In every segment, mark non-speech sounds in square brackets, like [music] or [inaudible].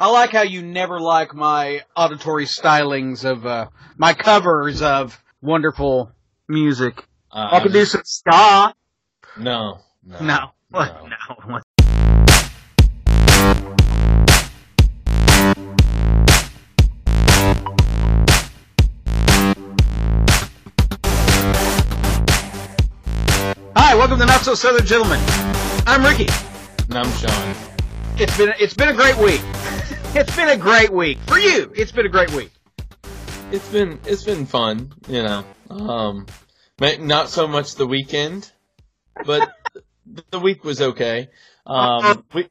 I like how you never like my auditory stylings of uh, my covers of wonderful music. Uh, I could do some ska. No. No. No, No. [laughs] no. Hi, welcome to Not So Southern Gentlemen. I'm Ricky. No, I'm Sean. It's been it's been a great week. It's been a great week for you. It's been a great week. It's been it's been fun, you know. Um, not so much the weekend, but [laughs] the week was okay. Um, we,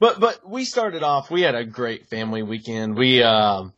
but but we started off. We had a great family weekend. We um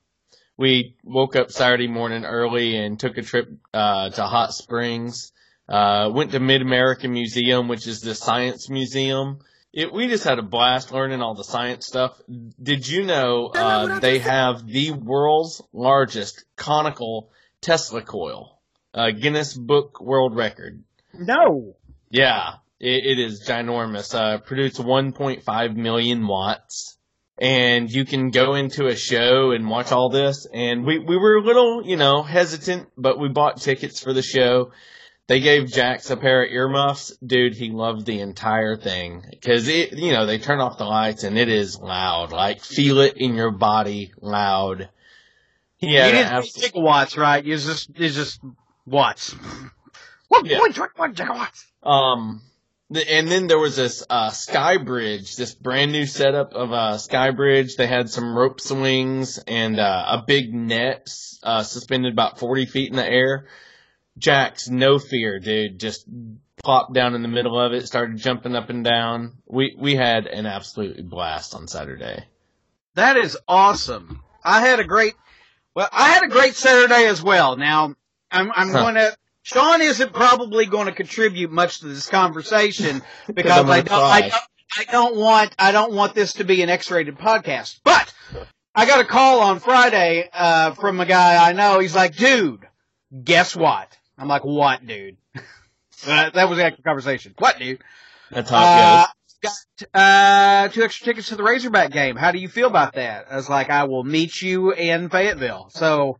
we woke up Saturday morning early and took a trip uh, to Hot Springs. Uh, went to Mid American Museum, which is the science museum. It, we just had a blast learning all the science stuff. Did you know uh, they have the world's largest conical Tesla coil? Uh, Guinness Book World Record. No. Yeah, it, it is ginormous. Uh, produced 1.5 million watts. And you can go into a show and watch all this. And we, we were a little, you know, hesitant, but we bought tickets for the show. They gave Jax a pair of earmuffs. Dude, he loved the entire thing. Cause it, you know, they turn off the lights and it is loud. Like, feel it in your body loud. He You had an didn't absolute- gigawatts, right? It's just it's just watts. Yeah. gigawatts. Um, and then there was this uh, sky bridge, this brand new setup of a sky bridge. They had some rope swings and uh, a big net uh, suspended about forty feet in the air. Jax no fear, dude, just plopped down in the middle of it, started jumping up and down. We we had an absolute blast on Saturday. That is awesome. I had a great, well, I had a great Saturday as well. Now, I'm, I'm Huh. going to, Sean isn't probably going to contribute much to this conversation [laughs] because I gonna don't, I don't, I don't want, I don't want this to be an X-rated podcast. But I got a call on Friday, uh, from a guy I know. He's like, dude, guess what? I'm like, what, dude? [laughs] Uh, that was the actual conversation. What, dude? That's how it goes. got uh, two extra tickets to the Razorback game. How do you feel about that? I was like, I will meet you in Fayetteville. So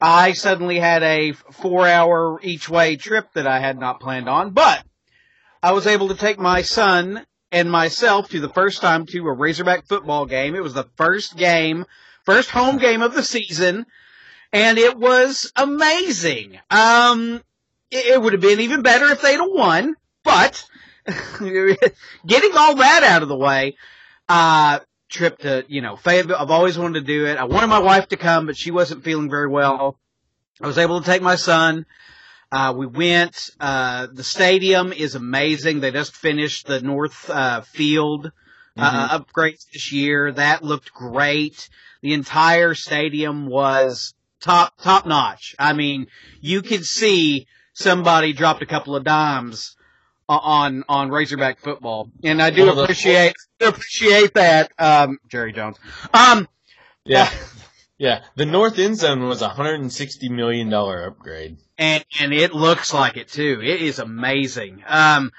I suddenly had a four hour each way trip that I had not planned on, but I was able to take my son and myself to the first time to a Razorback football game. It was the first game, first home game of the season, and it was amazing. Um, it, it would have been even better if they'd have won, but [laughs] getting all that out of the way, uh, trip to, you know, Fayetteville, I've always wanted to do it. I wanted my wife to come, but she wasn't feeling very well. I was able to take my son. Uh, we went, uh, the stadium is amazing. They just finished the North, uh, field, uh, upgrades this year. That looked great. The entire stadium was top, top notch. I mean, you could see somebody dropped a couple of dimes on, on Razorback football. And I do appreciate, appreciate that, um, Jerry Jones. Um, Yeah, yeah. The north end zone was a hundred and sixty million dollar upgrade. and and it looks like it too. It is amazing. Um,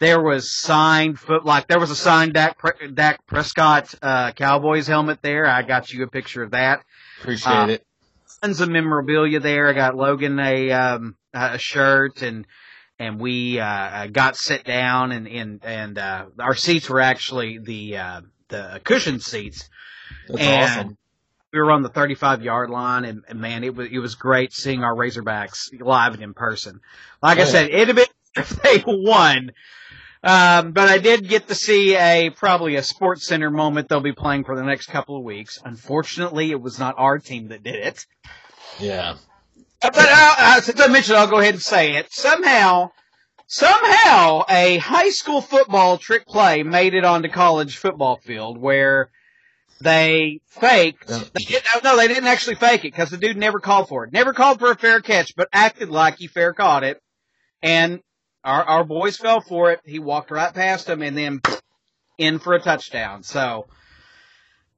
there was signed foot like there was a signed Dak Dak Prescott uh, Cowboys helmet there. I got you a picture of that. Appreciate Uh, it. Tons of memorabilia there. I got Logan a um, a shirt and. And we uh, uh, got sit down, and and and uh, our seats were actually the uh, the cushioned seats, That's and awesome. we were on the 35 yard line and, and man, it was, it was great seeing our Razorbacks live and in person. Like I Oh, yeah. said, it'd have been [laughs] if they won. Um, but I did get to see a, probably a SportsCenter moment they'll be playing for the next couple of weeks. Unfortunately, it was not our team that did it. Yeah. But uh, uh, since I mentioned, it, I'll go ahead and say it. Somehow, somehow, a high school football trick play made it onto college football field where they faked. They oh, no, they didn't actually fake it because the dude never called for it. Never called for a fair catch, but acted like he fair caught it. And our our boys fell for it. He walked right past them and then in for a touchdown. So.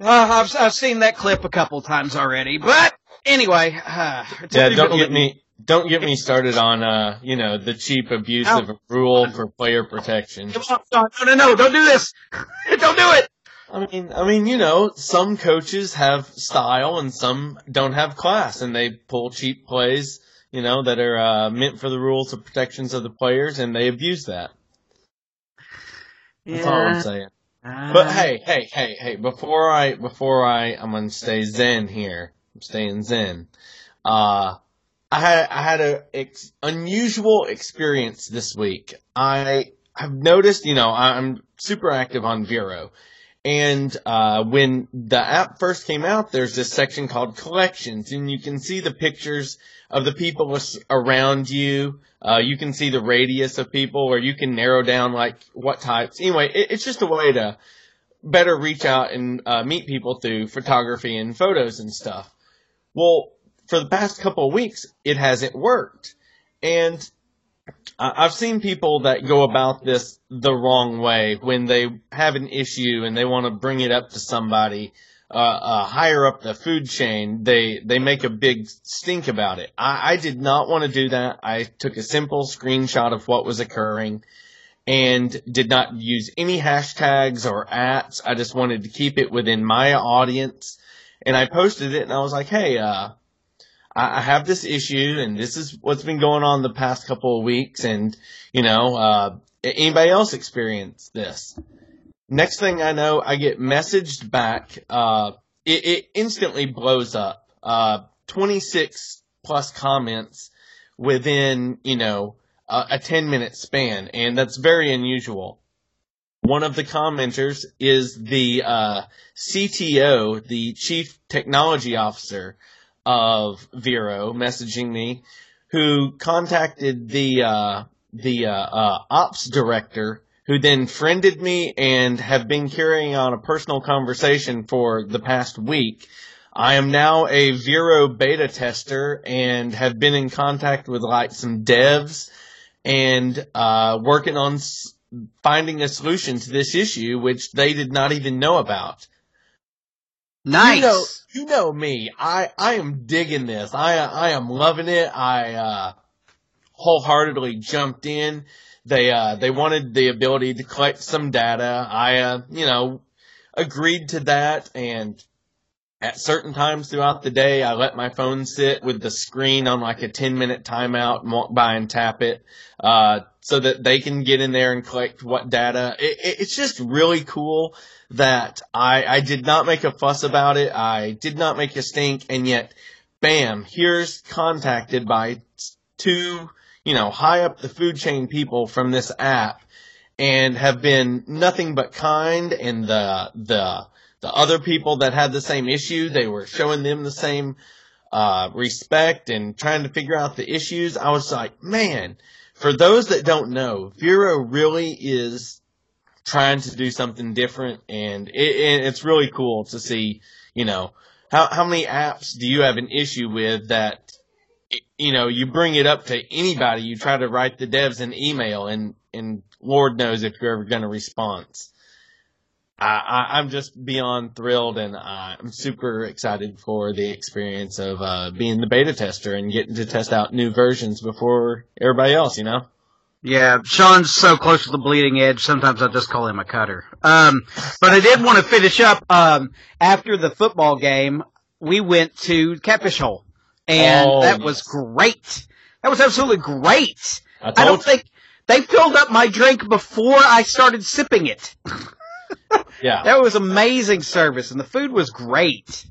Uh, I've I've seen that clip a couple times already, but anyway, uh, Yeah, don't get me don't get me started on uh, you know, the cheap abuse No. of rule for player protection. No, no, no, don't do this. [laughs] don't do it. I mean, I mean, you know, some coaches have style and some don't have class, and they pull cheap plays, you know, that are uh, meant for the rules of protections of the players, and they abuse that. That's all I'm saying. But hey, hey, hey, hey! Before I, before I, I'm gonna stay zen here. I'm staying zen. Uh, I had, I had a ex- unusual experience this week. I have noticed, you know, I'm super active on Vero. And uh, when the app first came out, there's this section called collections, and you can see the pictures of the people around you. Uh, you can see the radius of people, or you can narrow down like what types. Anyway, it, it's just a way to better reach out and uh, meet people through photography and photos and stuff. Well, for the past couple of weeks, it hasn't worked, and I've seen people that go about this the wrong way when they have an issue and they want to bring it up to somebody uh, uh, higher up the food chain. They they make a big stink about it. I, I did not want to do that. I took a simple screenshot of what was occurring and did not use any hashtags or ats. I just wanted to keep it within my audience. And I posted it and I was like, hey, uh, I, have this issue and this is what's been going on the past couple of weeks and, you know, uh, anybody else experience this? Next thing I know, I get messaged back, uh, it, it instantly blows up, uh, 26 plus comments within, you know, a, a 10 minute span and that's very unusual. One of the commenters is the, uh, CTO, the Chief Technology Officer, of Vero messaging me, who contacted the uh, the uh, uh, ops director, who then friended me and have been carrying on a personal conversation for the past week. I am now a Vero beta tester and have been in contact with like some devs and uh, working on s- finding a solution to this issue, which they did not even know about. Nice. You know, you know me. I, I am digging this. I, I am loving it. I, uh, wholeheartedly jumped in. They, uh, they wanted the ability to collect some data. I, uh, you know, agreed to that and at certain times throughout the day, I let my phone sit with the screen on like a 10 minute timeout and walk by and tap it, uh, so that they can get in there and collect what data. It, it, it's just really cool that I, I did not make a fuss about it. I did not make a stink and yet, bam, here's contacted by two, you know, high up the food chain people from this app and have been nothing but kind and the, the, the other people that had the same issue, they were showing them the same, uh, respect and trying to figure out the issues. I was like, man, for those that don't know, Vero really is trying to do something different, and it, it, it's really cool to see. You know, how how many apps do you have an issue with that? You know, you bring it up to anybody. You try to write the devs an email, and and Lord knows if you're ever going to respond. I, I, am just beyond thrilled, and I'm super excited for the experience of uh, being the beta tester and getting to test out new versions before everybody else. You know. Yeah, Sean's so close to the bleeding edge. Sometimes I just call him a cutter. Um, but I did want to finish up. Um, after the football game, we went to Catfish Hole, and oh, that yes. was great. That was absolutely great. I, I don't you. think they filled up my drink before I started sipping it. [laughs] yeah, that was amazing service, and the food was great.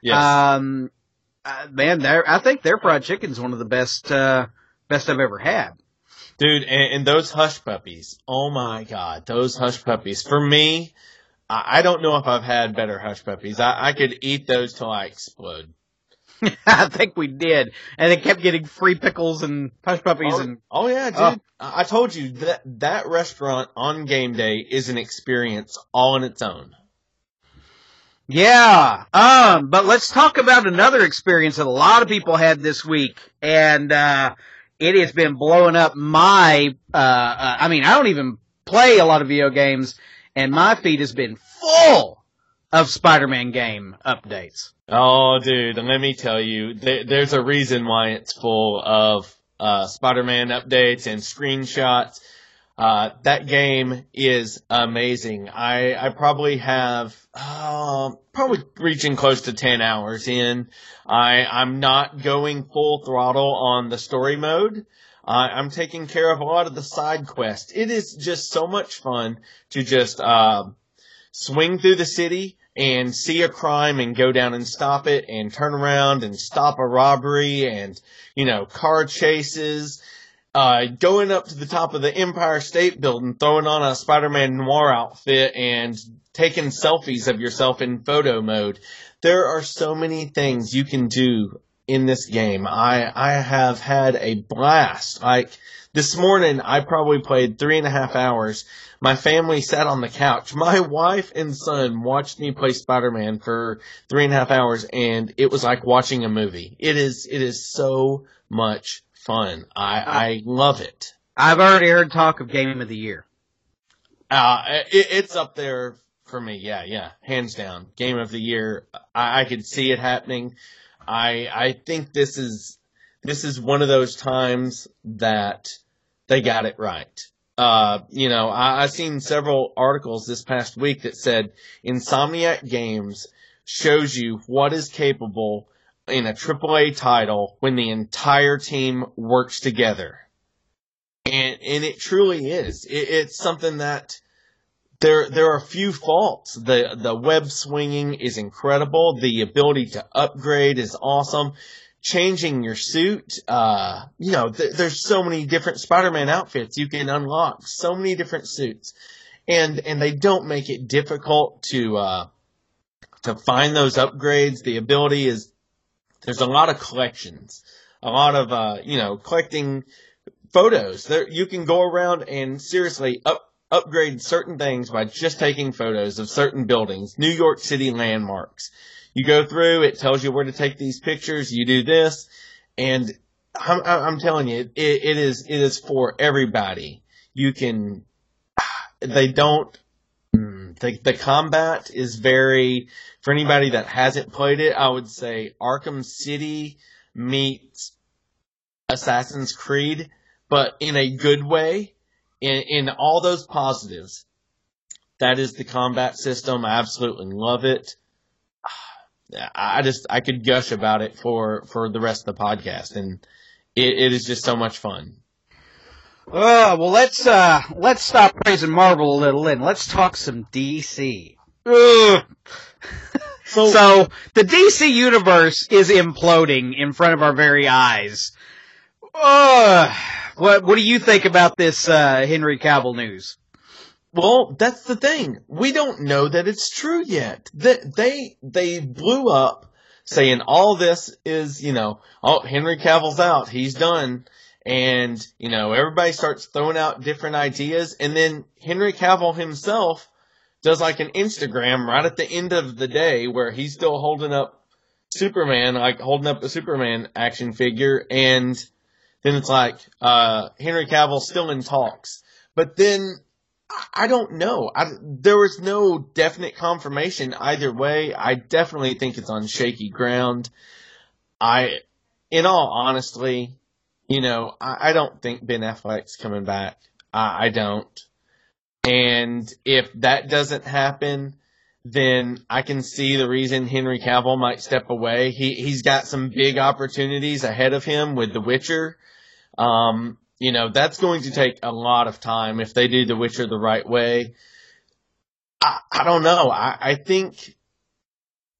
Yes. Um, uh, man, I think their fried chicken's one of the best, uh, best I've ever had. Dude, and, and, those hush puppies. Oh my god, those hush puppies. For me, I, I don't know if I've had better hush puppies. I, I could eat those till I explode. [laughs] I think we did, and they kept getting free pickles and hush puppies oh, and. Oh yeah, dude! Uh, I told you that that restaurant on game day is an experience all on its own. Yeah, um, but let's talk about another experience that a lot of people had this week, and uh, it has been blowing up my, uh, uh, I mean, I don't even play a lot of video games, and my feed has been full of Spider-Man game updates. Oh, dude, let me tell you, there, there's a reason why it's full of uh, Spider-Man updates and screenshots. Uh, that game is amazing. I, I probably have, uh, probably reaching close to 10 hours in. I, I'm not going full throttle on the story mode. Uh, I'm taking care of a lot of the side quests. It is just so much fun to just, uh, swing through the city and see a crime and go down and stop it and turn around and stop a robbery and, you know, car chases uh, going up to the top of the Empire State Building, throwing on a Spider-Man noir outfit and taking selfies of yourself in photo mode. There are so many things you can do in this game. I, I have had a blast. Like, this morning, I probably played three and a half hours. My family sat on the couch. My [laughs] wife and son watched me play Spider-Man for three and a half hours and it was like watching a movie. It is, it is so much fun. I, I love it. I've already heard talk of Game of the Year. Uh, it, it's up there for me. Yeah, yeah, hands down. Game of the Year. I, I could see it happening. I, I think this is, this is one of those times that they got it right. Uh, you know, I, I've seen several articles this past week that said Insomniac Games shows you what is capable in a AAA title when the entire team works together. And, and it truly is. It, it's something that there, there are a few faults. The, the web swinging is incredible. The ability to upgrade is awesome. Changing your suit, uh, you know, th- there's so many different Spider-Man outfits you can unlock. So many different suits. And, and they don't make it difficult to, uh, to find those upgrades. The ability is there's a lot of collections, a lot of, uh, you know, collecting photos. There, you can go around and seriously up, upgrade certain things by just taking photos of certain buildings, New York City landmarks. You go through, it tells you where to take these pictures, you do this, and I'm, I'm telling you, it, it is, it is for everybody. You can, they don't, the, the combat is very, for anybody that hasn't played it, I would say Arkham City meets Assassin's Creed, but in a good way, in, in all those positives. That is the combat system. I absolutely love it. [sighs] I just, I could gush about it for, for the rest of the podcast and it, it is just so much fun. Uh, well, let's, uh, let's stop praising Marvel a little and let's talk some DC. [laughs] So, so the DC universe is imploding in front of our very eyes. Uh, what what do you think about this uh, Henry Cavill news? Well, that's the thing. We don't know that it's true yet. That they they blew up saying all this is, you know, oh Henry Cavill's out, he's done. And, you know, everybody starts throwing out different ideas and then Henry Cavill himself does like an Instagram right at the end of the day where he's still holding up Superman, like holding up a Superman action figure, and then it's like uh, Henry Cavill still in talks. But then I don't know. I, there was no definite confirmation either way. I definitely think it's on shaky ground. I, in all honesty, you know, I, I don't think Ben Affleck's coming back. I, I don't. And if that doesn't happen, then I can see the reason Henry Cavill might step away. He he's got some big opportunities ahead of him with The Witcher. Um, you know, that's going to take a lot of time if they do The Witcher the right way. I, I don't know. I, I think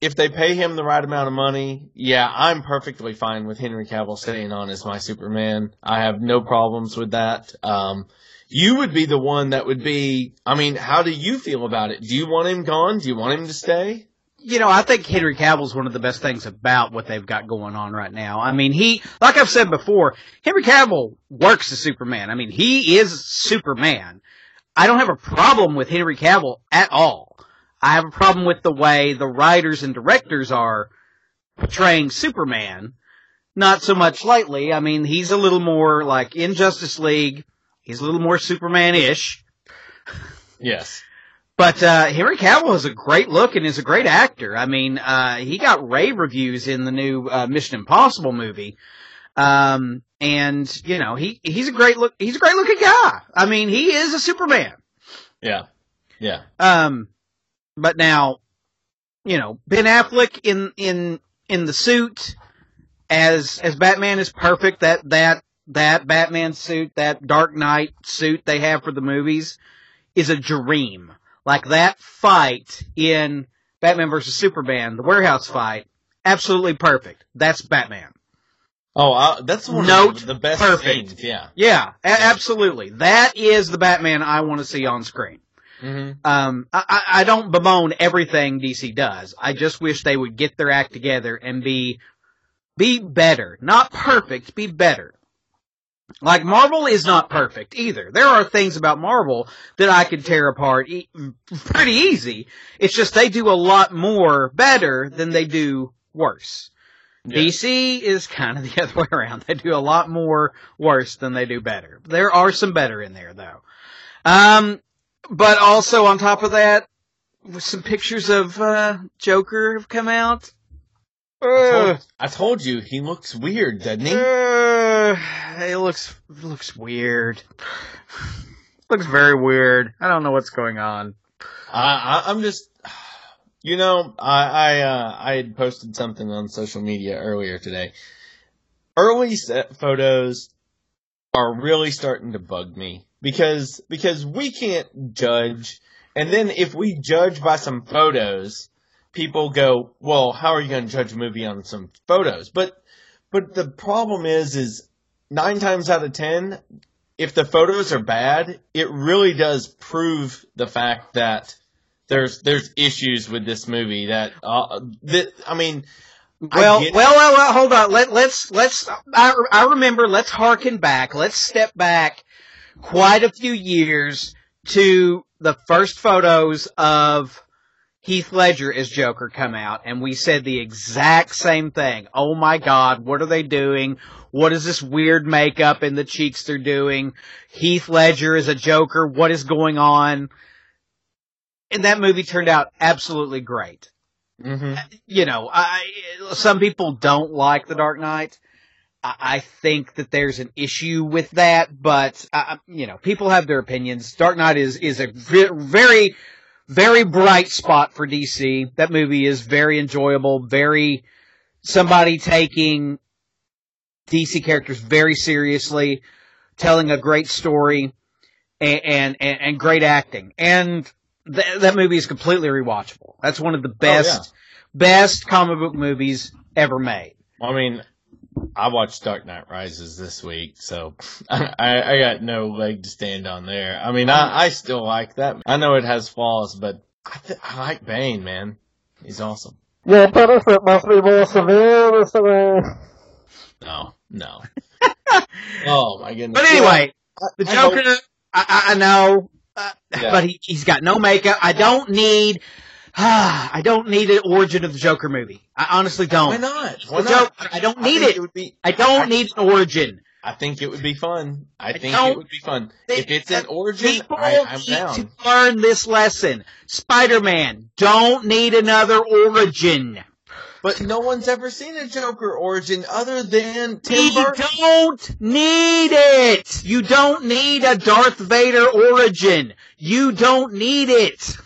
if they pay him the right amount of money, yeah, I'm perfectly fine with Henry Cavill staying on as my Superman. I have no problems with that. Um, you would be the one that would be, I mean, how do you feel about it? Do you want him gone? Do you want him to stay? You know, I think Henry Cavill's one of the best things about what they've got going on right now. I mean, he, like I've said before, Henry Cavill works as Superman. I mean, he is Superman. I don't have a problem with Henry Cavill at all. I have a problem with the way the writers and directors are portraying Superman. Not so much lately. I mean, he's a little more like in Justice League He's a little more Superman-ish. Yes. But uh, Henry Cavill has a great look and is a great actor. I mean, uh, he got rave reviews in the new uh, Mission Impossible movie. Um, and you know he he's a great look he's a great looking guy. I mean he is a Superman. Yeah, yeah. Um, but now, you know Ben Affleck in in in the suit as as Batman is perfect. That that that Batman suit, that Dark Knight suit they have for the movies, is a dream. Like that fight in Batman versus Superman, the warehouse fight, absolutely perfect. That's Batman. Oh, uh, that's one Note of the best perfect. things. Yeah. Yeah, a- absolutely. That is the Batman I want to see on screen. Hmm Um, I, I I don't bemoan everything DC does. I just wish they would get their act together and be, be better. Not perfect, be better. Like Marvel is not perfect either. There are things about Marvel that I could tear apart e- pretty easy. It's just they do a lot more better than they do worse. Yeah. DC is kind of the [laughs] other way around. They do a lot more worse than they do better. There are some better in there though. Um, but also on top of that, some pictures of uh, Joker have come out. I told, I told you he looks weird, doesn't he? Uh, it looks looks weird. looks very weird. I don't know what's going on. I, I, I'm just, you know, I I, uh, I had posted something on social media earlier today. Early set photos are really starting to bug me because because we can't judge, and then if we judge by some photos, people go, well, how are you going to judge a movie on some photos? But but the problem is is nine times out of ten, if the photos are bad, it really does prove the fact that there's there's issues with this movie that uh, that I mean Well, well, well, well, hold on. Let, let's, let's, I, I remember, let's harken back. Let's step back quite a few years to the first photos of Heath Ledger as Joker come out, and we said the exact same thing. Oh my god, what are they doing? What is this weird makeup in the cheeks they're doing? Heath Ledger is a Joker. What is going on? And that movie turned out absolutely great Mhm. you know, I, some people don't like The Dark Knight. I, think that there's an issue with that, but uh, you know, people have their opinions. Dark Knight is is a very, very bright spot for DC. That movie is very enjoyable. Very somebody taking DC characters very seriously, telling a great story, and and, and, great acting. And th- that movie is completely rewatchable. That's one of the best best comic book movies ever made. I mean, I watched Dark Knight Rises this week, so [laughs] I, I got no leg to stand on there. I mean, I, I still like that. I know it has flaws, but I, th- I like Bane, man. He's awesome. Your punishment must be more severe, Mr. Wayne. No, no. [laughs] oh my goodness. But anyway, the Joker, I, I, I know, uh, Yeah. but he, he's got no makeup. I don't need, Ah, I don't need an origin of the Joker movie. I honestly don't. Why not? Why not? Joker- I don't need think it. would be. I don't need an origin. I think it would be fun. I, I think it would be fun. If it's an origin, I, I'm need down. to learn this lesson. Spider-Man don't need another origin. But no one's ever seen a Joker origin other than Tim You don't need it. You don't need a Darth Vader origin. You don't need it.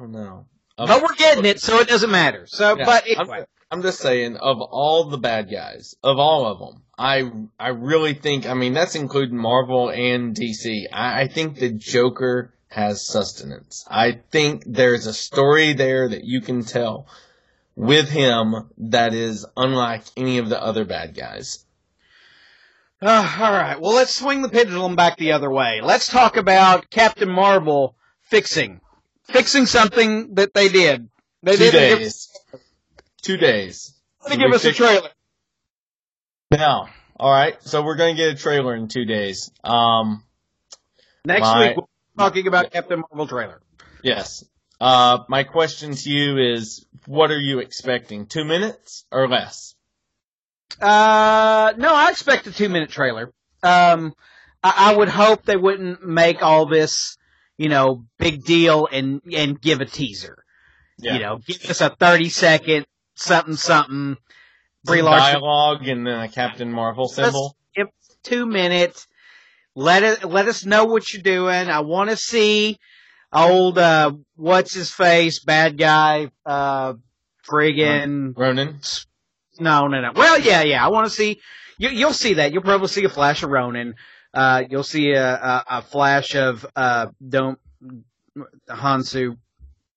I don't know. But we're getting it, so it doesn't matter. So, Yeah, but I'm. I'm just saying, of all the bad guys, of all of them, I I really think, I mean, that's including Marvel and DC. I, I think the Joker has sustenance. I think there's a story there that you can tell with him that is unlike any of the other bad guys. Uh, all right. Well, let's swing the pendulum back the other way. Let's talk about Captain Marvel fixing, fixing something that they did. They Two didn't give, days. Two days. they give us a trailer. Now, all right. So we're going to get a trailer in two days. Um, Next My- week, we'll be talking about Captain Marvel trailer. yes. Uh, my question to you is, what are you expecting? Two minutes or less? Uh, no, I expect a two minute trailer. Um, I, I would hope they wouldn't make all this, you know, big deal and, and give a teaser. You know, give us a 30 second something something. Brie Larson. dialogue and then a Captain Marvel symbol. two minutes. Let it, let us know what you're doing. I want to see old, uh, what's his face, bad guy, uh, friggin', Ronan. no, no, no. Well, yeah, yeah. I want to see, you, you'll see that. You'll probably see a flash of Ronan. Uh, you'll see a, a, a flash of, uh, don't, Hounsou.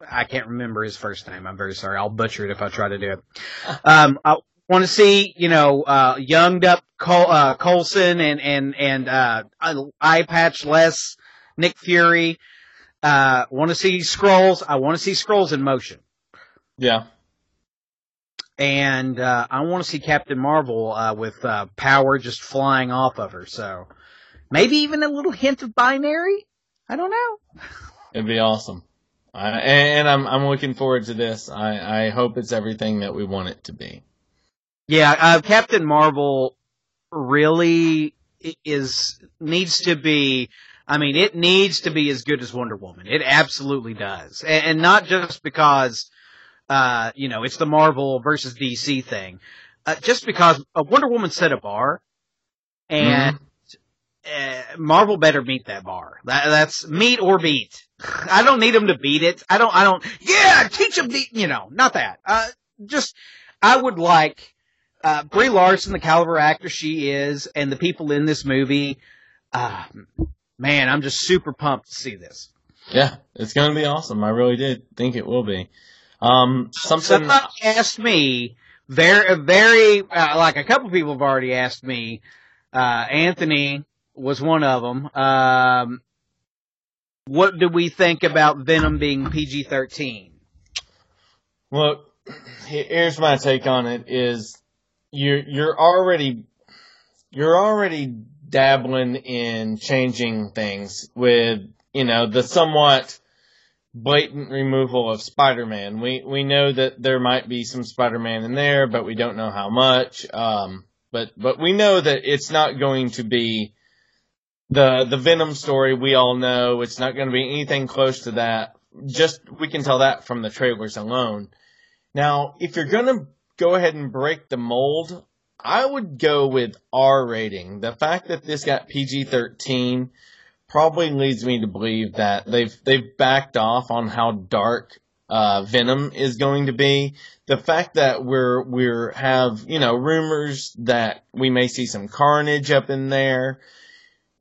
I can't remember his first name. I'm very sorry. I'll butcher it if I try to do it. Um, I want to see, you know, uh, younged up Col- uh, Coulson and, and, and, uh, eye patch less Nick Fury. Uh, want to see Skrulls. I want to see Skrulls in motion. Yeah. And, uh, I want to see Captain Marvel, uh, with, uh, power just flying off of her. So maybe even a little hint of binary. I don't know. It'd be awesome. I, and I'm I'm looking forward to this. I, I hope it's everything that we want it to be. Yeah, uh, Captain Marvel really is needs to be. I mean, it needs to be as good as Wonder Woman. It absolutely does, and, and not just because, uh, you know, it's the Marvel versus DC thing. Uh, just because uh, Wonder Woman set a bar, and uh, Marvel better meet that bar. That, that's meet or beat. I don't need them to beat it. I don't. I don't. Yeah, teach them. The, you know, not that. Uh, just I would like uh, Brie Larson, the caliber actor she is, and the people in this movie. Uh, man, I'm just super pumped to see this. Yeah, it's going to be awesome. I really did think it will be. Um, something. Somebody asked me very, very uh, like a couple people have already asked me. Uh, Anthony was one of them. Um, what do we think about Venom being PG-13? Look, here's my take on it: is you're you're already you're already dabbling in changing things with you know the somewhat blatant removal of Spider-Man. We we know that there might be some Spider-Man in there, but we don't know how much. Um, but but we know that it's not going to be the the Venom story. We all know it's not going to be anything close to that. Just we can tell that from the trailers alone. Now, if you're going to go ahead and break the mold, I would go with R rating. The fact that this got PG-13 probably leads me to believe that they've they've backed off on how dark uh, Venom is going to be. The fact that we're we're have you know rumors that we may see some Carnage up in there.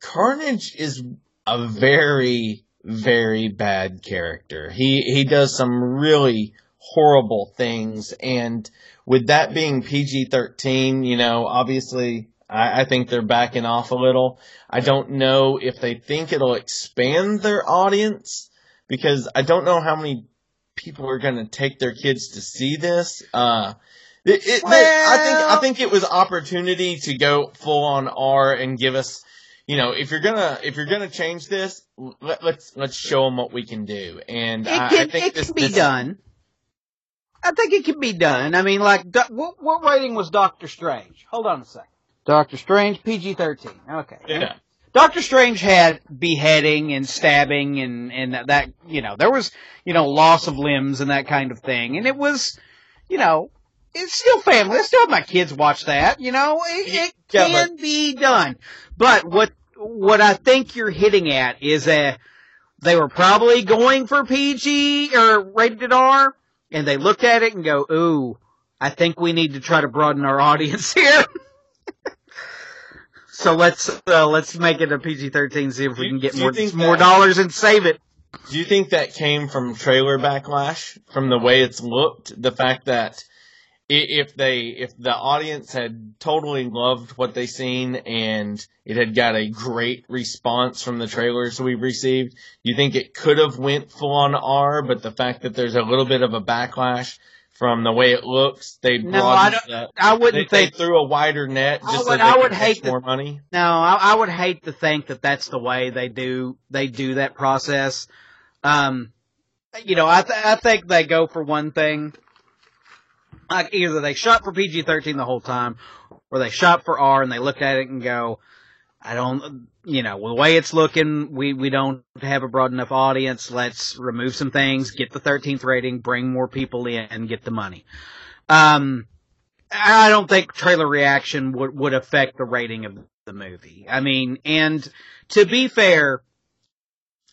Carnage is a very very bad character. He he does some really horrible things and with that being PG-13, you know, obviously I, I think they're backing off a little. I don't know if they think it'll expand their audience because I don't know how many people are going to take their kids to see this. Uh, it, it, I think I think it was opportunity to go full on R and give us, you know, if you're gonna if you're gonna change this, let, let's let's show them what we can do. And It I, can, I think it this, can be this- done. I think it can be done. I mean, like, do- what, what rating was Doctor Strange? Hold on a second. Doctor Strange, PG-13. Okay. Yeah. Doctor Strange had beheading and stabbing and, and that- that, you know, there was, you know, loss of limbs and that kind of thing. And it was, you know, it's still family. I still have my kids watch that, you know, it, it Yeah, can be done. But what, what I think you're hitting at is a, they were probably going for PG or rated R and they looked at it and go, ooh, I think we need to try to broaden our [laughs] audience here. so let's uh, let's make it a PG-13. See if we can get more more that- dollars and save it. Do you think that came from trailer backlash, from the way it's looked, the fact that i- if they, if the audience had totally loved what they seen and it had got a great response from the trailers we received, you think it could have went full on R, but the fact that there's a little bit of a backlash from the way it looks, they No, I the, I wouldn't they think. threw a wider net I just so would- they I would hate the- more money. No, I, I would hate to think that that's the way they do they do that process. Um, you know, I th- I think they go for one thing. Like either they shot for PG thirteen the whole time, or they shot for R and they look at it and go, I don't, you know, the way it's looking, we we don't have a broad enough audience. Let's remove some things, get the thirteenth rating, bring more people in, and get the money. Um, I don't think trailer reaction would would affect the rating of the movie. I mean, and to be fair,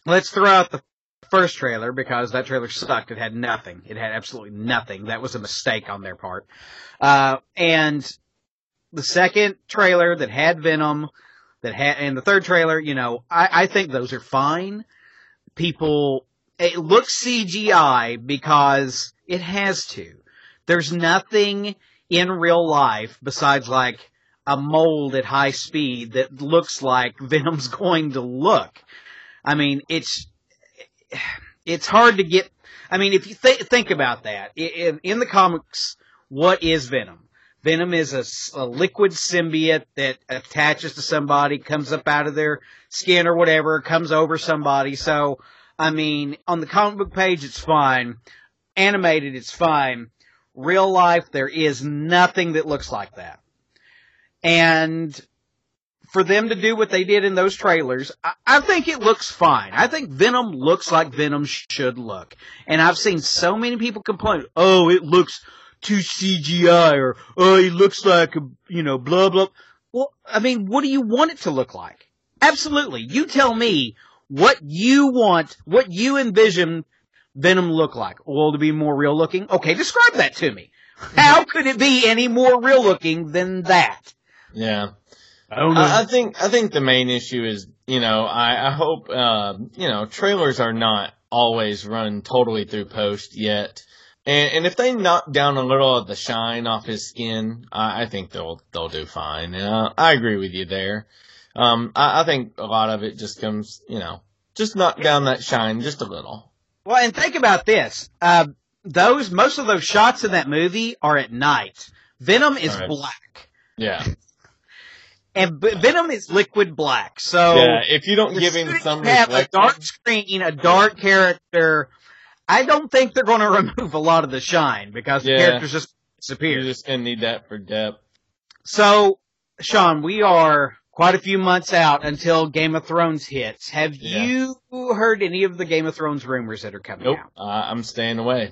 let's throw out the first trailer because that trailer sucked. It had nothing. It had absolutely nothing. That was a mistake on their part. Uh, and the second trailer that had Venom, that had, and the third trailer, you know, I, I think those are fine. People, it looks CGI because it has to. There's nothing in real life besides like a mold at high speed that looks like [laughs] Venom's going to look. I mean, it's it's hard to get. I mean, if you th- think about that, in, in the comics, what is Venom? Venom is a, a, liquid symbiote that attaches to somebody, comes up out of their skin or whatever, comes over somebody. So, I mean, on the comic book page, it's fine. Animated, it's fine. Real life, there is nothing that looks like that. And for them to do what they did in those trailers, I, I, think it looks fine. I think Venom looks like Venom should look. And I've seen so many people complain, oh, it looks too CGI or, oh, it looks like you know, blah, blah. Well, I mean, what do you want it to look like? Absolutely. You tell me what you want, what you envision Venom look like. Well, to be more real looking? Okay, describe that to me. How could it be any more real looking than that? Yeah. I don't know. I, I think I think the main issue is you know I, I hope uh, you know trailers are not always run totally through post yet. And, and if they knock down a little of the shine off his skin, I, I think they'll they'll do fine. Uh, I agree with you there. Um, I, I think a lot of it just comes, you know, just knock down that shine just a little. Well, and think about this. Uh, those most of those shots in that movie are at night. Venom is right. black. Yeah [laughs] and Venom is liquid black. So yeah, if you don't give him some have a dark screen, a dark character, I don't think they're going [laughs] to remove a lot of the shine because yeah. the characters just disappear. You're just going to need that for depth. So, Sean, we are quite a few months out until Game of Thrones hits. Have yeah. you heard any of the Game of Thrones rumors that are coming nope. out? Uh, I'm staying away.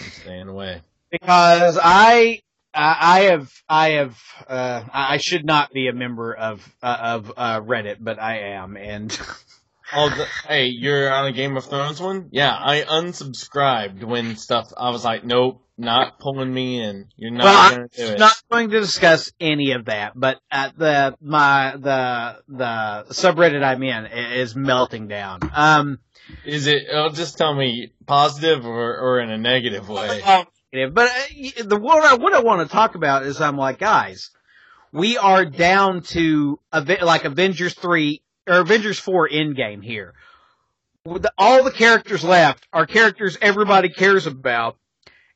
I'm staying away. Because I I have, I have, uh, I should not be a member of uh, of uh, Reddit, but I am, and. [laughs] oh, the, hey, you're on a Game of Thrones one? Yeah, I unsubscribed when stuff. I was like, nope, not pulling me in. You're not well, going to do it. Not going to discuss any of that, but at the my the the subreddit I'm in is melting down. Um, is it? Oh, just tell me positive or or in a negative way. But uh, the what I, what I want to talk about is I'm like, guys, we are down to like Avengers three or Avengers four Endgame here. All the characters left are characters everybody cares about,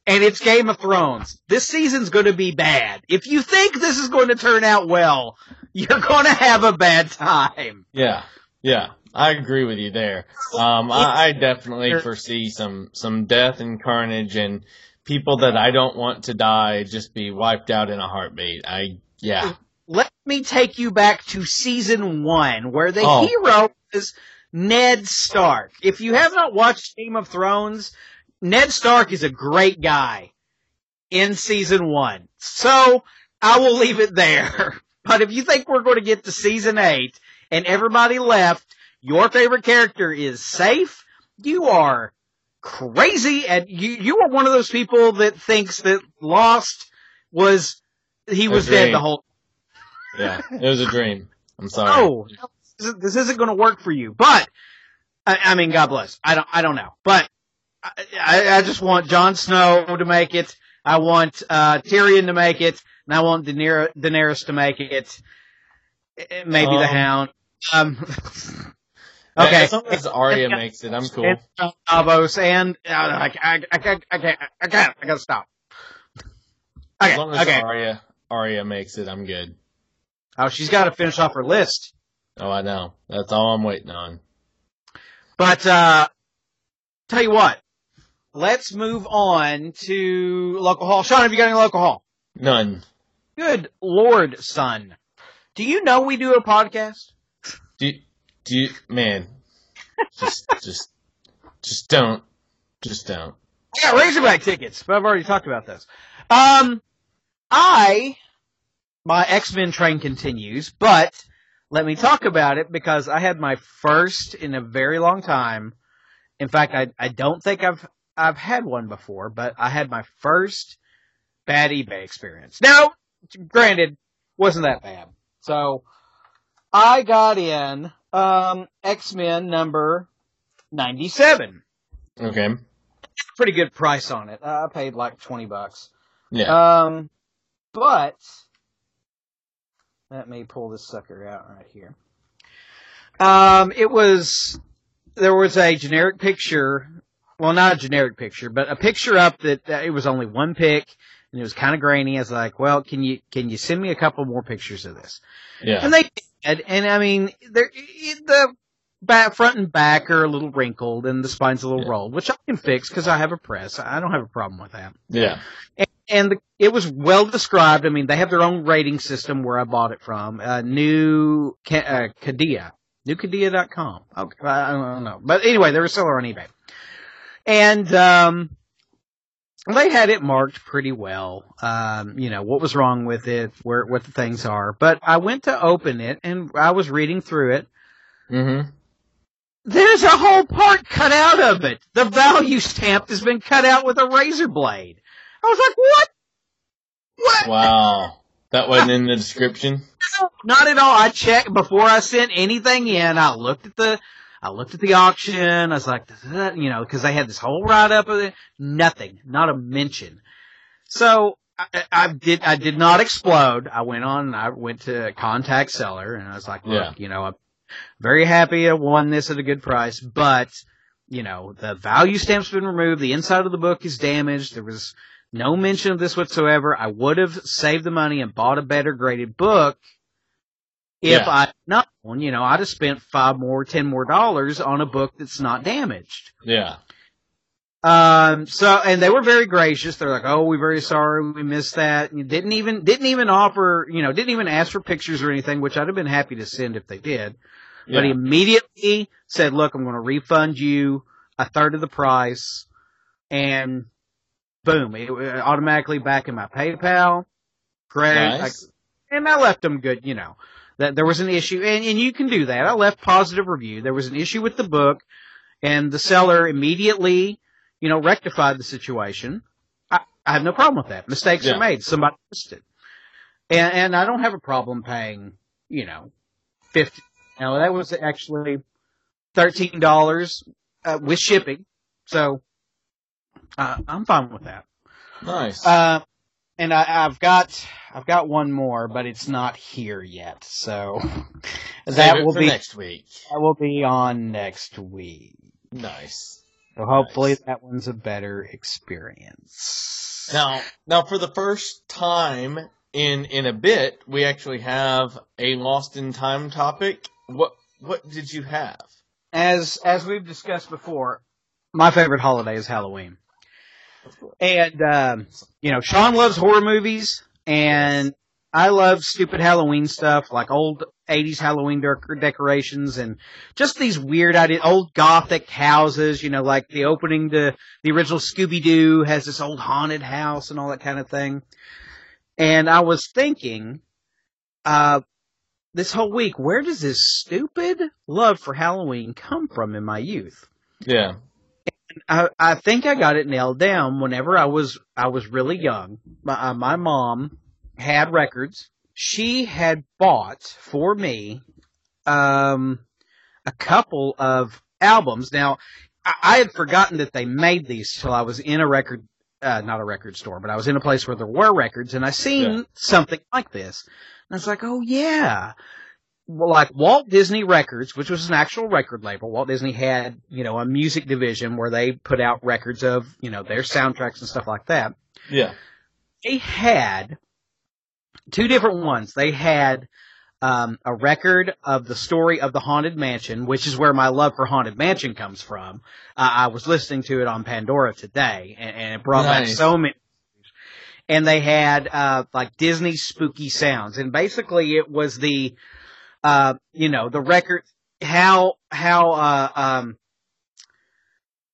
and it's Game of Thrones. This season's going to be bad. If you think this is going to turn out well, you're going to have a bad time. Yeah, yeah. I agree with you there. Um, I, I definitely foresee some some death and carnage, and people that I don't want to die just be wiped out in a heartbeat. I yeah. Let me take you back to season one, where the oh. hero is Ned Stark. If you have not watched Game of Thrones, Ned Stark is a great guy in season one. So I will leave it there. [laughs] But if you think we're going to get to season eight and everybody left, your favorite character is safe, you are crazy and you you are one of those people that thinks that Lost was he was dead the whole Yeah, it was a dream. I'm sorry. Oh, this isn't going to work for you. But I, I, mean, God bless. I don't I don't know. But I, I just want Jon Snow to make it. I want uh, Tyrion to make it, and I want Daenerys, Daenerys to make it. Maybe um, the Hound. Um, [laughs] Okay. As long as Arya makes it, I'm cool. Davos and uh, I, I, I, I can't, I can't, I gotta stop. Okay, as long as okay. Arya, Arya makes it, I'm good. Oh, she's got to finish off her list. Oh, I know. That's all I'm waiting on. But uh, tell you what, let's move on to local hall. Sean, have you got any local hall? None. Good lord, son. Do you know we do a podcast? Do you, do you, man, just, [laughs] just, just don't, just don't. I got Razorback tickets, but I've already talked about this. Um, I, my X-Men train continues, but let me talk about it because I had my first in a very long time. In fact, I, I don't think I've, I've had one before, but I had my first bad eBay experience. Now, granted, wasn't that bad. So, I got in, um, X-Men number 97. Okay. Pretty good price on it. I paid like 20 bucks. Yeah. Um, but let me pull this sucker out right here. Um, it was there was a generic picture. Well, not a generic picture, but a picture up that, that it was only one pic and it was kind of grainy. I was like, "Well, can you can you send me a couple more pictures of this?" yeah. And they did. And I mean, there the back, front and back are a little wrinkled and the spine's a little Yeah. rolled, which I can fix because I have a press. I don't have a problem with that yeah. and the, it was well described. I mean, they have their own rating system where I bought it from. Uh, new uh, Kadia, newkadia.com. Okay, I don't know, but anyway, they're a seller on eBay, and um, they had it marked pretty well. Um, you know what was wrong with it, where what the things are. But I went to open it, and I was reading through it. Mm-hmm. There's a whole part cut out of it. The value stamp has been cut out with a razor blade. I was like, what? What? Wow. That wasn't [laughs] in the description. Not at all. I checked before I sent anything in. I looked at the, I looked at the auction. I was like, "Does you know, because they had this whole write up of it. Nothing, not a mention. So I, I did, I did not explode. I went on. I went to contact seller, and I was like, look, Yeah. you know, I'm very happy I won this at a good price, but you know, the value stamp's been removed. The inside of the book is damaged. There was no mention of this whatsoever. I would have saved the money and bought a better graded book if Yeah. I not one. You know, I'd have spent five more, ten more dollars on a book that's not damaged. Yeah. Um, so, and they were very gracious. They're like, "Oh, we're very sorry, we missed that." And didn't even didn't even offer, you know, didn't even ask for pictures or anything, which I'd have been happy to send if they did. But he immediately said, "Look, I'm going to refund you a third of the price," and boom, it it automatically back in my PayPal. Great, Nice. I- and I left them good. You know that there was an issue, and and you can do that. I left positive review. There was an issue with the book, and the seller immediately, you know, rectified the situation. I, I have no problem with that. Mistakes Yeah. are made. Somebody missed it, and and I don't have a problem paying, you know, fifty. Now that was actually thirteen dollars uh, with shipping, so uh, I'm fine with that. Nice. Uh, and I, I've got I've got one more, but it's not here yet, so [laughs] that will be next week. that will be on next week. Nice. So hopefully Nice. that one's a better experience. Now, now for the first time in in a bit, we actually have a lost in time topic. What what did you have? as as we've discussed before, my favorite holiday is Halloween. And um, you know, Sean loves horror movies, and I love stupid Halloween stuff like old '80s Halloween dec- decorations and just these weird old gothic houses. You know, like the opening to the original Scooby Doo has this old haunted house and all that kind of thing. And I was thinking, uh, this whole week, where does this stupid love for Halloween come from in my youth? Yeah. I, I think I got it nailed down whenever I was I was really young. My, uh, my mom had records. She had bought for me um, a couple of albums. Now I, I had forgotten that they made these till I was in a record, uh, not a record store, but I was in a place where there were records, and I seen Yeah. something like this, and I was like, oh yeah. Well, like Walt Disney Records, which was an actual record label. Walt Disney had, you know, a music division where they put out records of, you know, their soundtracks and stuff like that. Yeah. They had two different ones. They had um, a record of the story of the Haunted Mansion, which is where my love for Haunted Mansion comes from. Uh, I was listening to it on Pandora today, and, and it brought back so many. And they had uh, like Disney spooky sounds, and basically it was the, uh, you know, the record how how uh, um,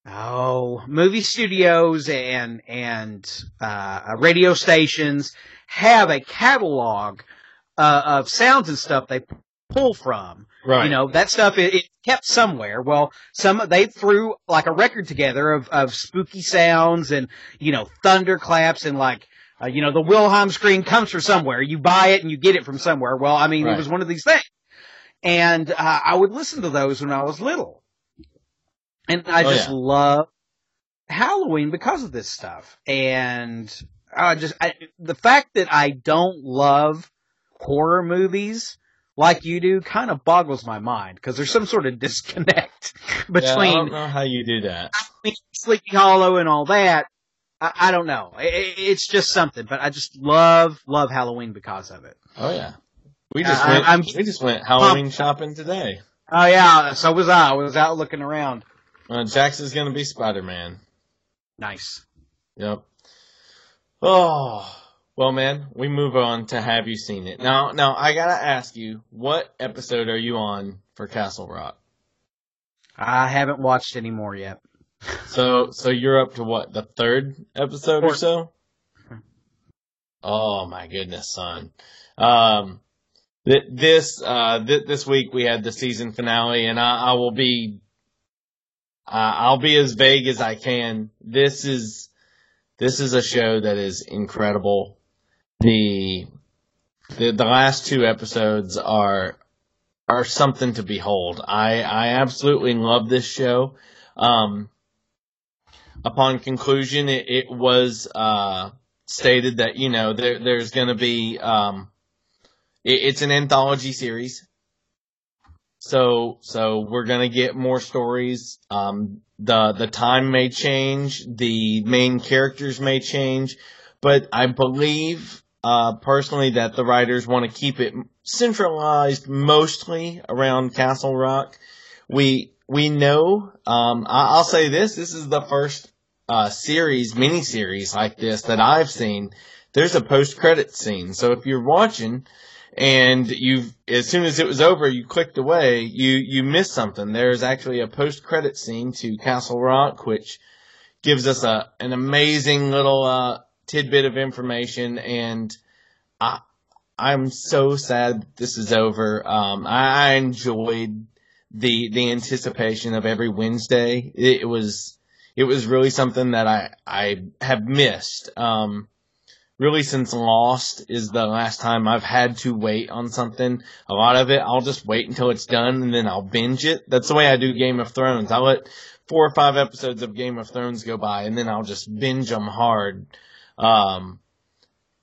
oh, movie studios and and uh, radio stations have a catalog uh, of sounds and stuff they pull from. Right. You know that stuff it, it kept somewhere. Well, some they threw like a record together of of spooky sounds and you know thunderclaps and like. Uh, you know, the Wilhelm scream comes from somewhere. You buy it and you get it from somewhere. Well, I mean, Right. it was one of these things. And, uh, I would listen to those when I was little. And I Oh, just yeah. love Halloween because of this stuff. And I just, I, the fact that I don't love horror movies like you do kind of boggles my mind because there's some sort of [laughs] disconnect Yeah, I don't know how you do that. [laughs] Sleepy Hollow and all that. I, I don't know. I- I it's just something, but I just love, love Halloween because of it. Oh yeah. We just I- went. I'm- we just went Halloween shopping today. Oh yeah, so was I. I was out looking around. Uh, Jax is gonna be Spider Man. Nice. Yep. Oh well, man. We move on to have you seen it now? Now I gotta ask you, what episode are you on for Castle Rock? I haven't watched any more yet. [laughs] So so you're up to what the third episode or so? Oh my goodness, son. Um, this uh th- this week we had the season finale, and I, I will be uh, I'll be as vague as I can. This is this is a show that is incredible. The the the last two episodes are are something to behold. I I absolutely love this show. Um, upon conclusion, it, it was uh, stated that you know there there's going to be um, it, it's an anthology series, so so we're to get more stories. Um, the the time may change, the main characters may change, but I believe uh, personally that the writers want to keep it centralized mostly around Castle Rock. We we know. Um, I, I'll say this: this is the first uh, series, mini series like this that I've seen. There's a post credit scene, so if you're watching and you've as soon as it was over, you clicked away, you you missed something. There's actually a post credit scene to Castle Rock, which gives us a an amazing little uh, tidbit of information, and I I'm so sad this is over. Um, I, I enjoyed the the anticipation of every Wednesday. It, it was it was really something that I I have missed. Um, really since Lost is the last time I've had to wait on something. A lot of it I'll just wait until it's done and then I'll binge it. That's the way I do Game of Thrones. I'll let four or five episodes of Game of Thrones go by and then I'll just binge them hard. Um,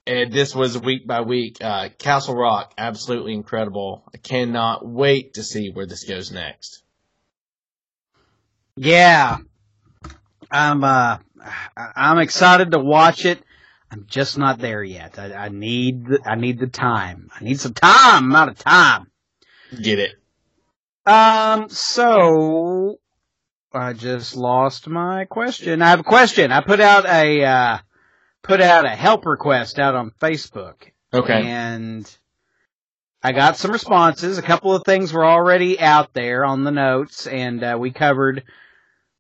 and this was week by week. Uh, Castle Rock, absolutely incredible. I cannot wait to see where this goes next. Yeah, I'm. Uh, I- I'm excited to watch it. I'm just not there yet. I, I need. The, I need the time. I need some time. I'm out of time. Get it? Um. So I just lost my question. I have a question. I put out a uh, put out a help request out on Facebook. Okay. And I got some responses. A couple of things were already out there on the notes, and uh, we covered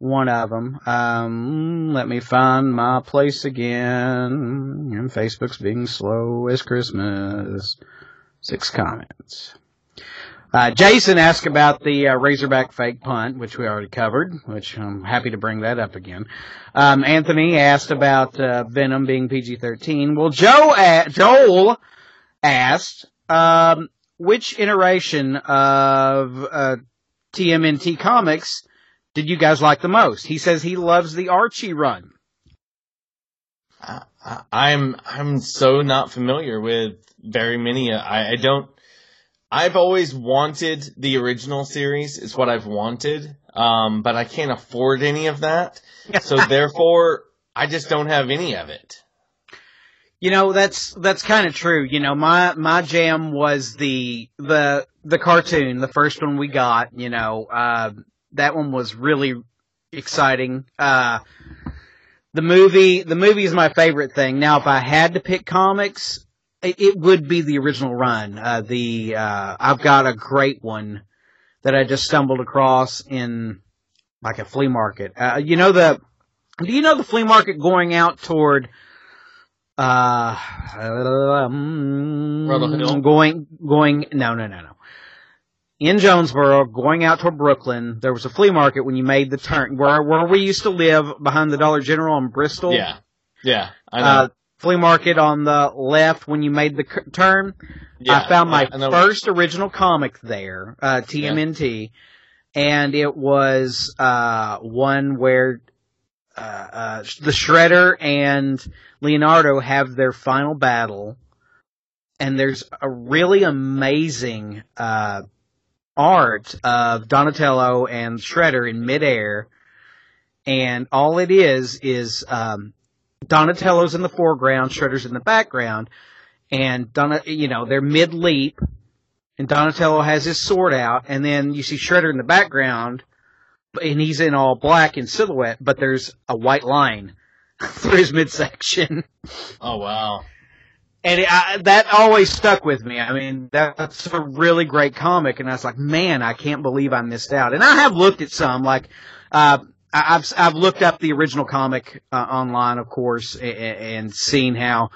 one of them. Um, let me find my place again. And Facebook's being slow as Christmas. Six comments. Uh, Jason asked about the uh, Razorback fake punt, which we already covered, which I'm happy to bring that up again. Um, Anthony asked about uh, Venom being PG-13. Well, Joe, a- Joel asked um, which iteration of uh, TMNT comics did you guys like the most? He says he loves the Archie run. I, I'm I'm so not familiar with very many. I, I don't. I've always wanted the original series. Is what I've wanted, um, but I can't afford any of that. [laughs] So therefore, I just don't have any of it. You know, that's that's kind of true. You know, my my jam was the the the cartoon, the first one we got. You know, uh, that one was really exciting. Uh, the movie, the movie is my favorite thing. Now, if I had to pick comics, it, it would be the original run. Uh, the uh, I've got a great one that I just stumbled across in like a flea market. Uh, you know the, do you know the flea market going out toward, uh, um, going, going, no, no, no, no. In Jonesboro, going out toward Brookland, there was a flea market when you made the turn, where, where we used to live behind the Dollar General in Bristol. Yeah. Yeah. I know. Uh, flea market on the left when you made the c- turn. yeah, I found my I first original comic there, uh, TMNT, and it was uh, one where uh, uh, the Shredder and Leonardo have their final battle, and there's a really amazing uh, art of Donatello and Shredder in midair, and all it is is um, Donatello's in the foreground, Shredder's in the background, and Donna, you know, they're mid leap, and Donatello has his sword out, and then you see Shredder in the background, and he's in all black in silhouette, but there's a white line [laughs] through his midsection, Oh wow. And it, I, that always stuck with me. I mean, that's a really great comic, and I was like, man, I can't believe I missed out. And I have looked at some, like, uh, I've I've looked up the original comic uh, online, of course, and, and seen how,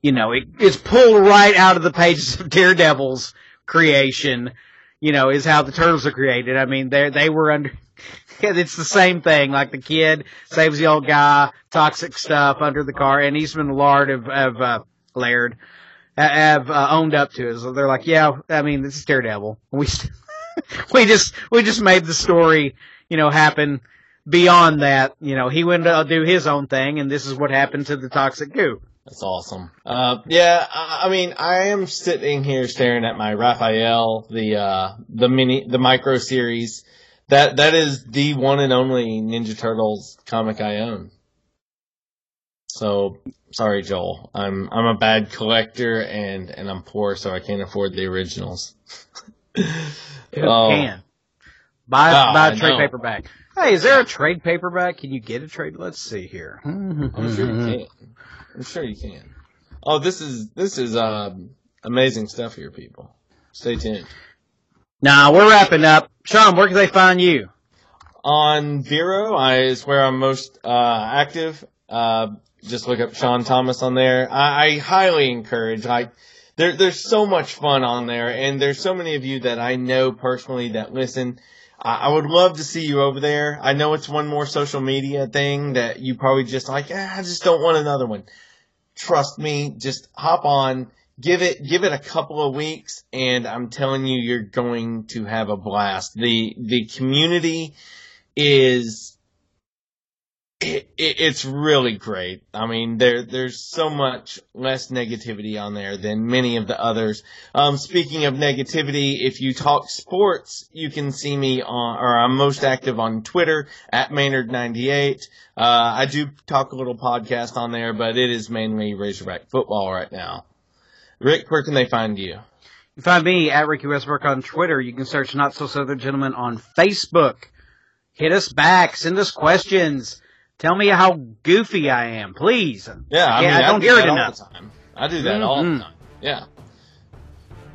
you know, it, it's pulled right out of the pages of Daredevil's creation. You know, is how the turtles are created. I mean, they they were under. [laughs] It's the same thing. Like the kid saves the old guy, toxic stuff under the car, and Eastman Laird have, have uh, Laird have uh, owned up to it. So they're like, yeah, I mean, this is Daredevil. [laughs] We st- [laughs] we just we just made the story, you know, happen beyond that. You know, he went to do his own thing, and this is what happened to the toxic goo. That's awesome. Uh, yeah, I, I mean, I am sitting here staring at my Raphael, the uh, the mini, the micro series. That that is the one and only Ninja Turtles comic I own. So sorry, Joel. I'm I'm a bad collector and and I'm poor, so I can't afford the originals. [laughs] Who Oh. can buy Oh, buy I a trade paperback? Hey, is there a trade paperback? Can you get a trade? Let's see here. [laughs] I'm sure you can. I'm sure you can. Oh, this is this is um, amazing stuff here, people. Stay tuned. Nah, we're wrapping up. Sean, where can they find you? On Vero, I is where I'm most uh, active. Uh, just look up Sean Thomas on there. I, I highly encourage. Like, there, there's so much fun on there, and there's so many of you that I know personally that listen. I, I would love to see you over there. I know it's one more social media thing that you probably just like. Eh, I just don't want another one. Trust me, just hop on. Give it, give it a couple of weeks, and I'm telling you, you're going to have a blast. The the community is it, it, it's really great. I mean, there there's so much less negativity on there than many of the others. Um, speaking of negativity, if you talk sports, you can see me on, or I'm most active on Twitter at Maynard98. Uh, I do talk a little podcast on there, but it is mainly Razorback football right now. Rick, where can they find you? You find me at Ricky Westbrook on Twitter. You can search Not So Southern Gentleman on Facebook. Hit us back. Send us questions. Tell me how goofy I am, please. Yeah, I Yeah, mean, I don't do hear that it all enough. the time. I do that all the Mhm. time. Yeah.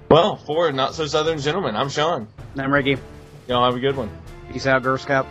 Well, for Not So Southern Gentlemen, I'm Sean. I'm Ricky. Y'all have a good one. Peace out, Girl Scout.